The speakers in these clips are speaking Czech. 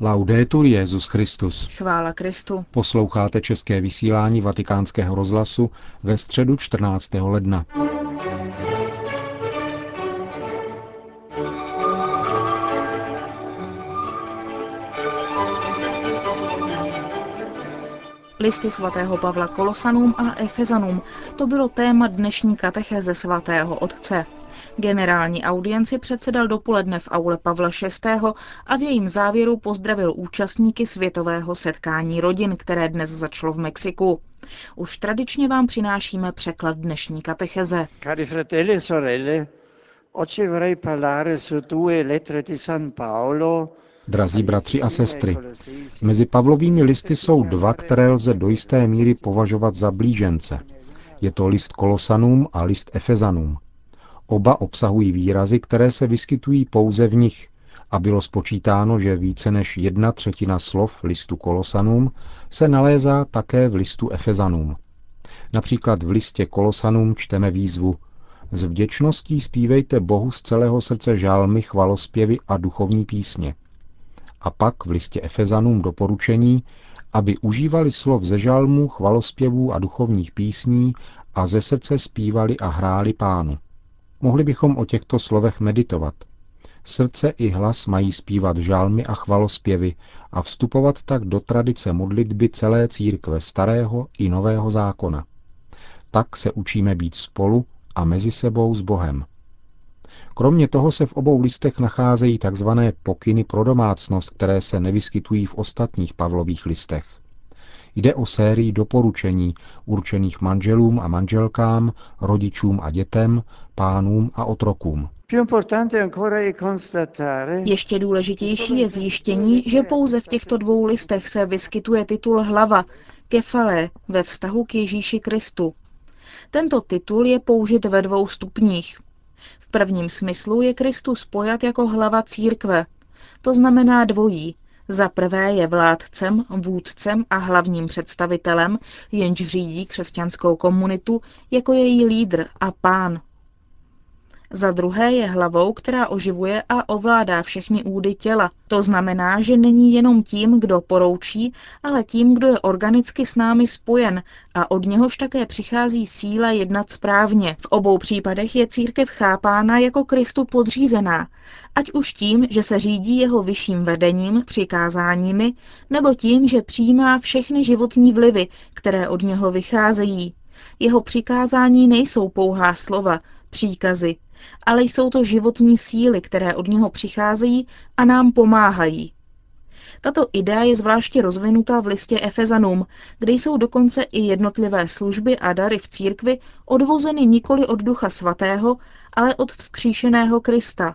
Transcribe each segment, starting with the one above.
Laudetur Jezus Christus. Chvála Kristu. Posloucháte české vysílání Vatikánského rozhlasu ve středu 14. ledna. Listy svatého Pavla Kolosanům a Efezanům, to bylo téma dnešní katecheze svatého otce. Generální audienci předsedal dopoledne v aule Pavla VI. a v jejím závěru pozdravil účastníky světového setkání rodin, které dnes začalo v Mexiku. Už tradičně vám přinášíme překlad dnešní katecheze. Cari fratelli e sorelle, oggi vorrei parlare su due lettere di San Paolo Drazí bratři a sestry, mezi Pavlovými listy jsou dva, které lze do jisté míry považovat za blížence. Je to list Kolosanům a list Efezanům. Oba obsahují výrazy, které se vyskytují pouze v nich a bylo spočítáno, že více než jedna třetina slov listu Kolosanům se nalézá také v listu Efezanům. Například v listě Kolosanům čteme výzvu S vděčností zpívejte Bohu z celého srdce žálmy, chvalospěvy a duchovní písně. A pak v listě Efezanům doporučení, aby užívali slov ze žalmů, chvalospěvů a duchovních písní a ze srdce zpívali a hráli pánu. Mohli bychom o těchto slovech meditovat. Srdce i hlas mají zpívat žálmy a chvalospěvy a vstupovat tak do tradice modlitby celé církve starého i nového zákona. Tak se učíme být spolu a mezi sebou s Bohem. Kromě toho se v obou listech nacházejí tzv. pokyny pro domácnost, které se nevyskytují v ostatních Pavlových listech. Jde o sérii doporučení určených manželům a manželkám, rodičům a dětem, pánům a otrokům. Ještě důležitější je zjištění, že pouze v těchto dvou listech se vyskytuje titul hlava, kefale, ve vztahu k Ježíši Kristu. Tento titul je použit ve dvou stupních. V prvním smyslu je Kristus pojat jako hlava církve. To znamená dvojí. Za prvé je vládcem, vůdcem a hlavním představitelem, jenž řídí křesťanskou komunitu jako její lídr a pán, za druhé je hlavou, která oživuje a ovládá všechny údy těla. To znamená, že není jenom tím, kdo poroučí, ale tím, kdo je organicky s námi spojen a od něhož také přichází síla jednat správně. V obou případech je církev chápána jako Kristu podřízená, ať už tím, že se řídí jeho vyšším vedením, přikázáními, nebo tím, že přijímá všechny životní vlivy, které od něho vycházejí. Jeho přikázání nejsou pouhá slova, příkazy, ale jsou to životní síly, které od něho přicházejí a nám pomáhají. Tato idea je zvláště rozvinutá v listě Efezanům, kde jsou dokonce i jednotlivé služby a dary v církvi odvozeny nikoli od Ducha Svatého, ale od vzkříšeného Krista.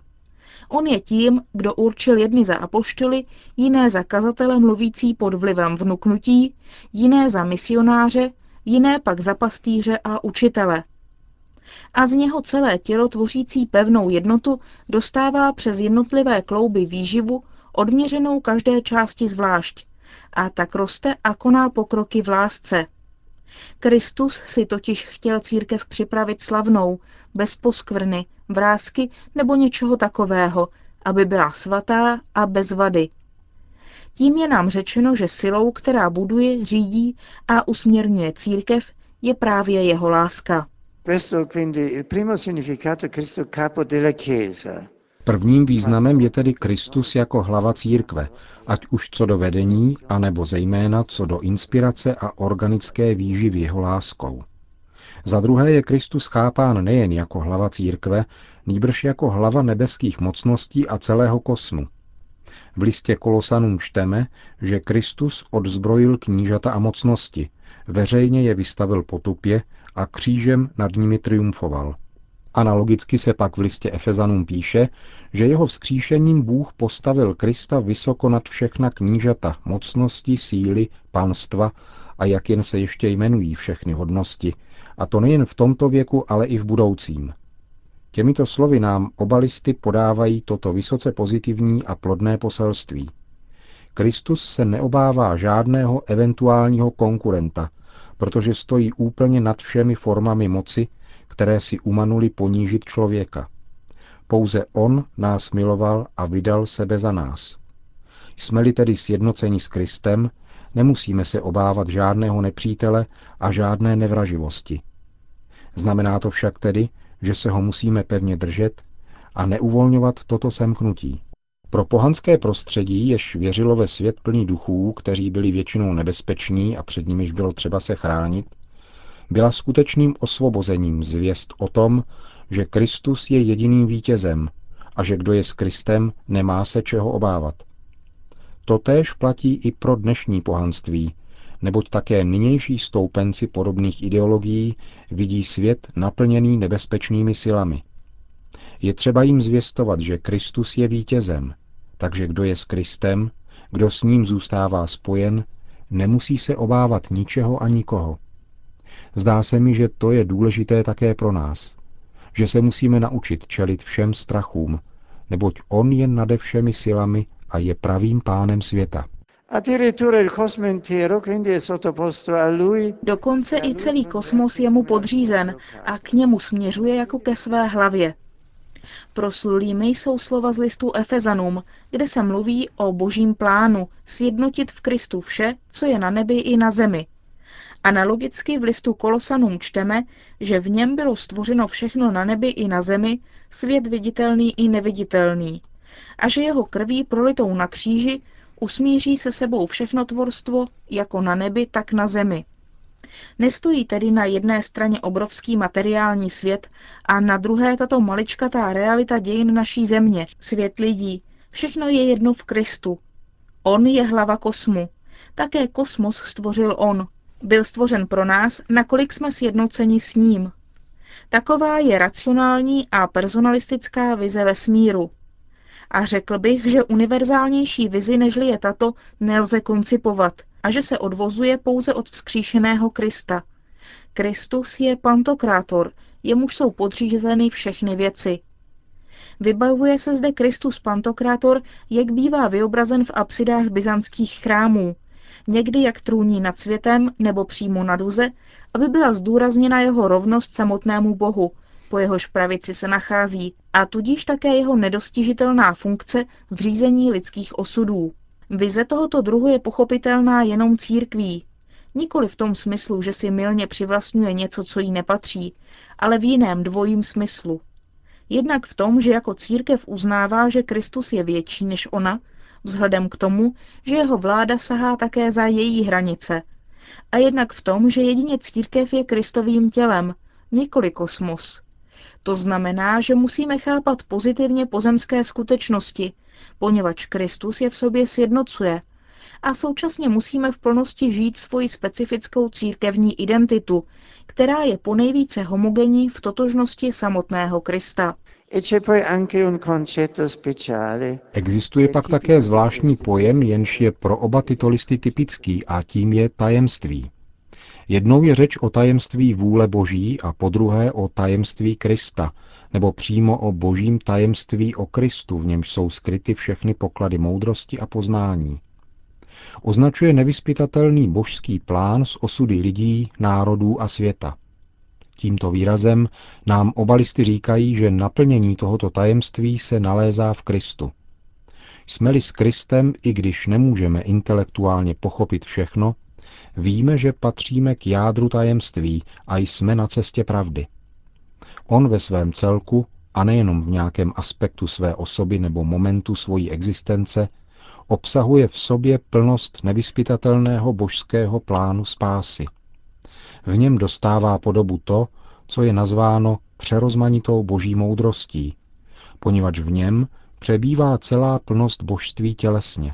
On je tím, kdo určil jedny za apoštoly, jiné za kazatele mluvící pod vlivem vnuknutí, jiné za misionáře, jiné pak za pastýře a učitele – a z něho celé tělo tvořící pevnou jednotu dostává přes jednotlivé klouby výživu odměřenou každé části zvlášť a tak roste a koná pokroky v lásce. Kristus si totiž chtěl církev připravit slavnou, bez poskvrny, vrázky nebo něčeho takového, aby byla svatá a bez vady. Tím je nám řečeno, že silou, která buduje, řídí a usměrňuje církev, je právě jeho láska. Prvním významem je tedy Kristus jako hlava církve, ať už co do vedení, anebo zejména co do inspirace a organické výživy jeho láskou. Za druhé je Kristus chápán nejen jako hlava církve, nýbrž jako hlava nebeských mocností a celého kosmu. V listě Kolosanům čteme, že Kristus odzbrojil knížata a mocnosti, veřejně je vystavil potupě a křížem nad nimi triumfoval. Analogicky se pak v listě Efezanům píše, že jeho vzkříšením Bůh postavil Krista vysoko nad všechna knížata, mocnosti, síly, panstva a jak jen se ještě jmenují všechny hodnosti, a to nejen v tomto věku, ale i v budoucím. Těmito slovy nám oba listy podávají toto vysoce pozitivní a plodné poselství. Kristus se neobává žádného eventuálního konkurenta, protože stojí úplně nad všemi formami moci, které si umanuli ponížit člověka. Pouze On nás miloval a vydal sebe za nás. Jsme-li tedy sjednoceni s Kristem, nemusíme se obávat žádného nepřítele a žádné nevraživosti. Znamená to však tedy, že se ho musíme pevně držet a neuvolňovat toto semknutí. Pro pohanské prostředí, jež věřilo ve svět plný duchů, kteří byli většinou nebezpeční a před nimiž bylo třeba se chránit, byla skutečným osvobozením zvěst o tom, že Kristus je jediným vítězem a že kdo je s Kristem, nemá se čeho obávat. Totéž platí i pro dnešní pohanství, neboť také nynější stoupenci podobných ideologií vidí svět naplněný nebezpečnými silami. Je třeba jim zvěstovat, že Kristus je vítězem, takže kdo je s Kristem, kdo s ním zůstává spojen, nemusí se obávat ničeho a nikoho. Zdá se mi, že to je důležité také pro nás, že se musíme naučit čelit všem strachům, neboť On je nade všemi silami a je pravým pánem světa. Dokonce i celý kosmos je mu podřízen a k němu směřuje jako ke své hlavě. Proslulými jsou slova z listu Efezanům, kde se mluví o božím plánu sjednotit v Kristu vše, co je na nebi i na zemi. Analogicky v listu Kolosanům čteme, že v něm bylo stvořeno všechno na nebi i na zemi, svět viditelný i neviditelný, a že jeho krví prolitou na kříži usmíří se sebou všechno tvorstvo, jako na nebi, tak na zemi. Nestojí tedy na jedné straně obrovský materiální svět a na druhé tato maličkatá realita dějin naší země, svět lidí. Všechno je jedno v Kristu. On je hlava kosmu. Také kosmos stvořil on. Byl stvořen pro nás, nakolik jsme sjednoceni s ním. Taková je racionální a personalistická vize vesmíru. A řekl bych, že univerzálnější vizi, nežli je tato, nelze koncipovat a že se odvozuje pouze od vzkříšeného Krista. Kristus je pantokrátor, jemuž jsou podřízeny všechny věci. Vybavuje se zde Kristus pantokrátor, jak bývá vyobrazen v apsidách byzantských chrámů, někdy jak trůní nad světem nebo přímo na duze, aby byla zdůrazněna jeho rovnost samotnému Bohu, po jehož pravici se nachází, a tudíž také jeho nedostižitelná funkce v řízení lidských osudů. Vize tohoto druhu je pochopitelná jenom církví. Nikoli v tom smyslu, že si milně přivlastňuje něco, co jí nepatří, ale v jiném dvojím smyslu. Jednak v tom, že jako církev uznává, že Kristus je větší než ona, vzhledem k tomu, že jeho vláda sahá také za její hranice. A jednak v tom, že jedině církev je Kristovým tělem, nikoli kosmos. To znamená, že musíme chápat pozitivně pozemské skutečnosti, poněvadž Kristus je v sobě sjednocuje a současně musíme v plnosti žít svoji specifickou církevní identitu, která je ponejvíce homogenní v totožnosti samotného Krista. E Existuje pak také zvláštní pojem, jenž je pro oba tyto listy typický a tím je tajemství. Jednou je řeč o tajemství vůle Boží a po druhé o tajemství Krista, nebo přímo o božím tajemství o Kristu, v němž jsou skryty všechny poklady moudrosti a poznání. Označuje nevyspytatelný božský plán z osudy lidí, národů a světa. Tímto výrazem nám obalisty říkají, že naplnění tohoto tajemství se nalézá v Kristu. Jsme-li s Kristem, i když nemůžeme intelektuálně pochopit všechno, víme, že patříme k jádru tajemství a jsme na cestě pravdy. On ve svém celku, a nejenom v nějakém aspektu své osoby nebo momentu svojí existence, obsahuje v sobě plnost nevyspytatelného božského plánu spásy. V něm dostává podobu to, co je nazváno přerozmanitou boží moudrostí, poněvadž v něm přebývá celá plnost božství tělesně.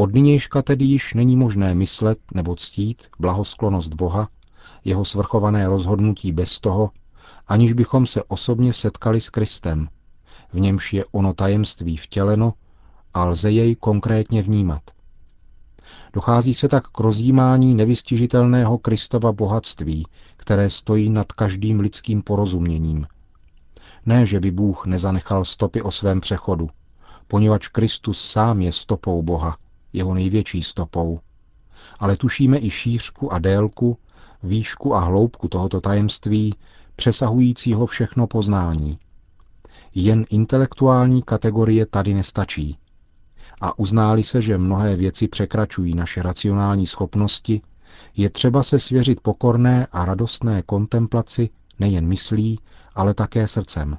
Od nynějška tedy již není možné myslet nebo ctít blahosklonost Boha, jeho svrchované rozhodnutí bez toho, aniž bychom se osobně setkali s Kristem, v němž je ono tajemství vtěleno a lze jej konkrétně vnímat. Dochází se tak k rozjímání nevystižitelného Kristova bohatství, které stojí nad každým lidským porozuměním. Ne, že by Bůh nezanechal stopy o svém přechodu, poněvadž Kristus sám je stopou Boha, jeho největší stopou. Ale tušíme i šířku a délku, výšku a hloubku tohoto tajemství, přesahujícího všechno poznání. Jen intelektuální kategorie tady nestačí. a uználi se, že mnohé věci překračují naše racionální schopnosti, je třeba se svěřit pokorné a radostné kontemplaci nejen myslí, ale také srdcem.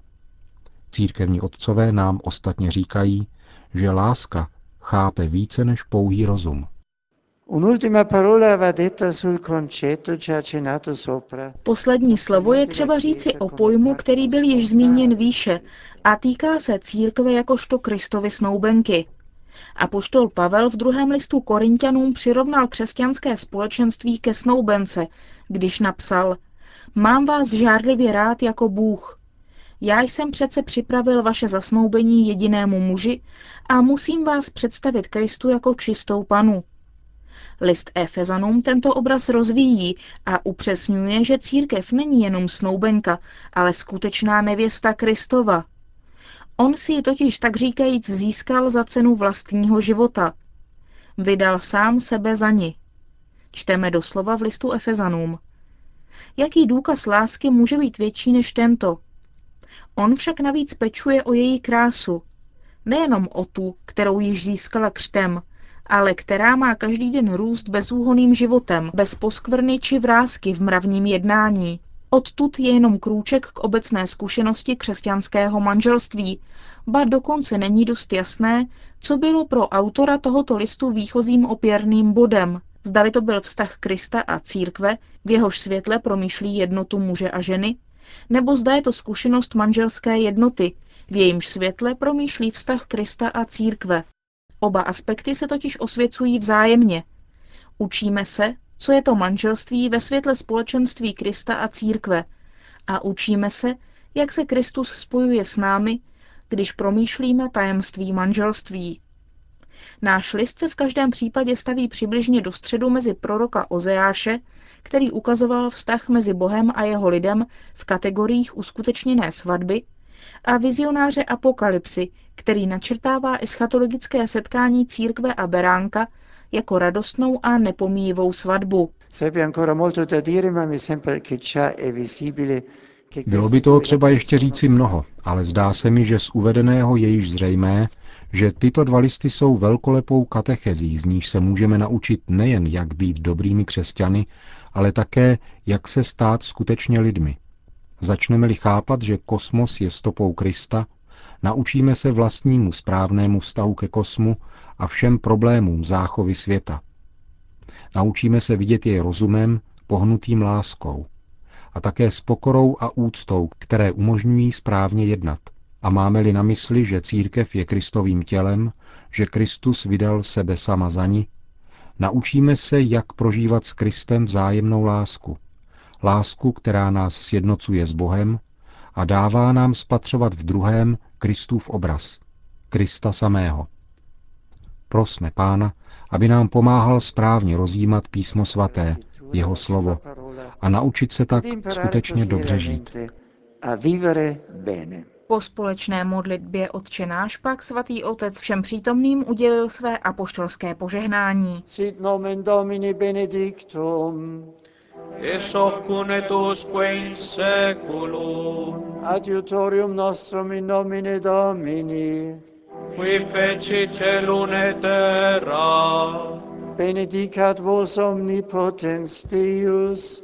Církevní otcové nám ostatně říkají, že láska chápe více než pouhý rozum. Poslední slovo je třeba říci o pojmu, který byl již zmíněn výše a týká se církve jakožto Kristovy snoubenky. A poštol Pavel v druhém listu Korintianům přirovnal křesťanské společenství ke snoubence, když napsal Mám vás žárlivě rád jako Bůh. Já jsem přece připravil vaše zasnoubení jedinému muži a musím vás představit Kristu jako čistou panu. List Efezanům tento obraz rozvíjí a upřesňuje, že církev není jenom snoubenka, ale skutečná nevěsta Kristova. On si ji totiž tak říkajíc získal za cenu vlastního života. Vydal sám sebe za ní. Čteme doslova v listu Efezanům. Jaký důkaz lásky může být větší než tento? On však navíc pečuje o její krásu. Nejenom o tu, kterou již získala křtem, ale která má každý den růst bezúhoným životem, bez poskvrny či vrázky v mravním jednání. Odtud je jenom krůček k obecné zkušenosti křesťanského manželství, ba dokonce není dost jasné, co bylo pro autora tohoto listu výchozím opěrným bodem. Zdali to byl vztah Krista a církve, v jehož světle promýšlí jednotu muže a ženy, nebo zda je to zkušenost manželské jednoty, v jejímž světle promýšlí vztah Krista a církve. Oba aspekty se totiž osvěcují vzájemně. Učíme se, co je to manželství ve světle společenství Krista a církve a učíme se, jak se Kristus spojuje s námi, když promýšlíme tajemství manželství. Náš list se v každém případě staví přibližně do středu mezi proroka Ozeáše, který ukazoval vztah mezi Bohem a jeho lidem v kategoriích uskutečněné svatby, a vizionáře Apokalypsy, který načrtává eschatologické setkání církve a beránka jako radostnou a nepomíjivou svatbu. Bylo by toho třeba ještě říci mnoho, ale zdá se mi, že z uvedeného je již zřejmé, že tyto dva listy jsou velkolepou katechezí, z níž se můžeme naučit nejen, jak být dobrými křesťany, ale také, jak se stát skutečně lidmi. Začneme-li chápat, že kosmos je stopou Krista, naučíme se vlastnímu správnému vztahu ke kosmu a všem problémům záchovy světa. Naučíme se vidět jej rozumem, pohnutým láskou a také s pokorou a úctou, které umožňují správně jednat. A máme-li na mysli, že církev je Kristovým tělem, že Kristus vydal sebe sama za ní, naučíme se, jak prožívat s Kristem vzájemnou lásku. Lásku, která nás sjednocuje s Bohem a dává nám spatřovat v druhém Kristův obraz, Krista samého. Prosme Pána, aby nám pomáhal správně rozjímat písmo svaté, jeho slovo, a naučit se tak skutečně dobře žít. Po společné modlitbě Otče náš pak svatý otec všem přítomným udělil své apoštolské požehnání. Sit nomen Domini benedictum. Es hoc usque in seculum. Adiutorium nostrum in nomine Domini. Qui feci celum et terra. Benedicat vos omnipotens Deus,